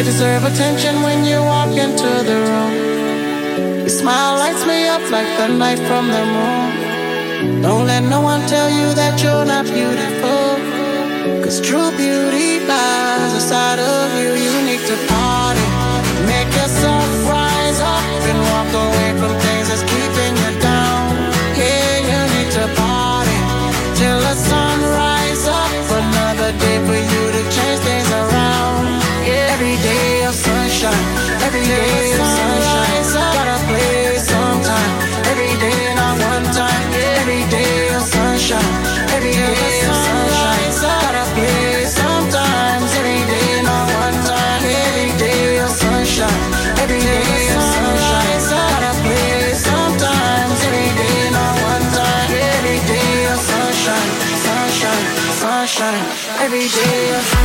You deserve attention when you walk into the room. Your smile lights me up like the light from the moon. Don't let no one tell you that you're not beautiful. Cause true beauty lies inside of you. yeah.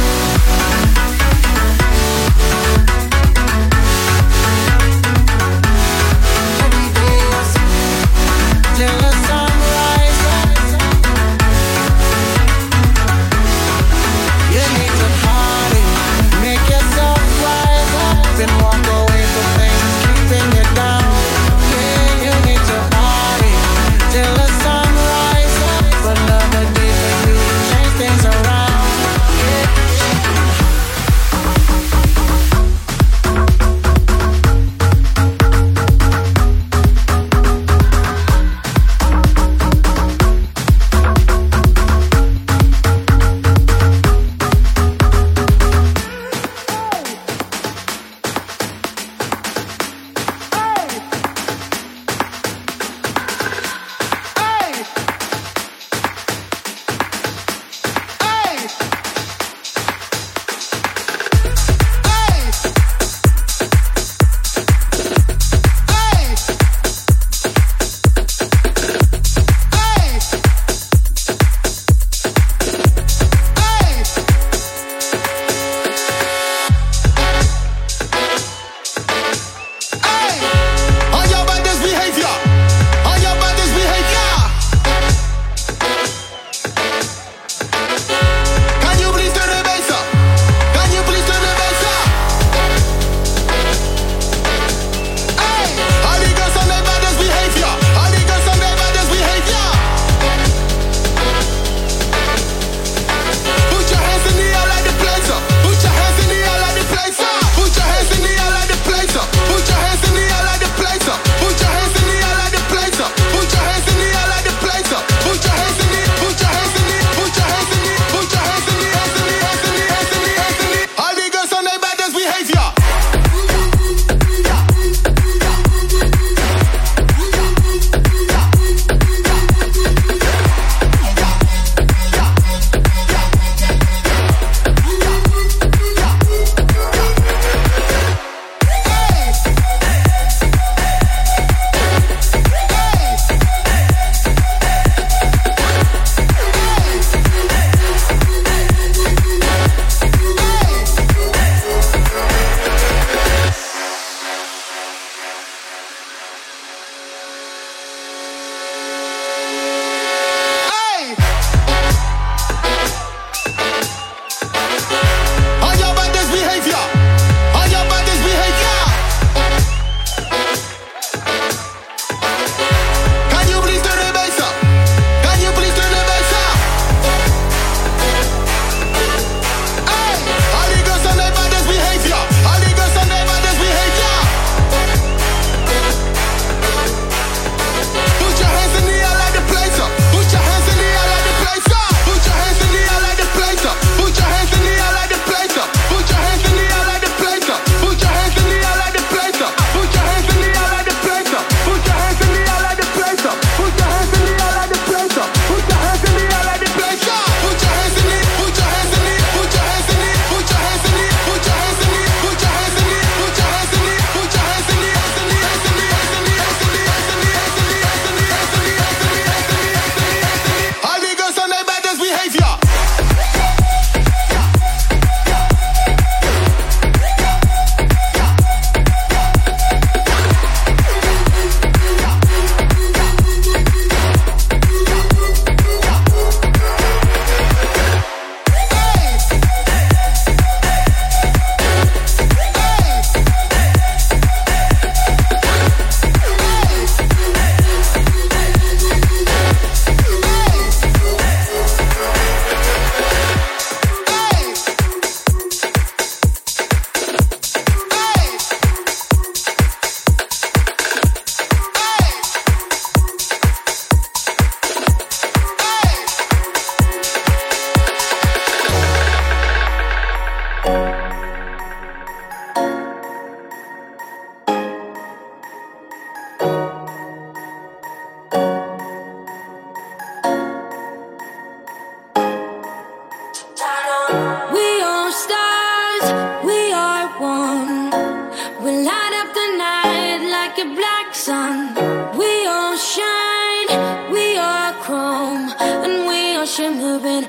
Call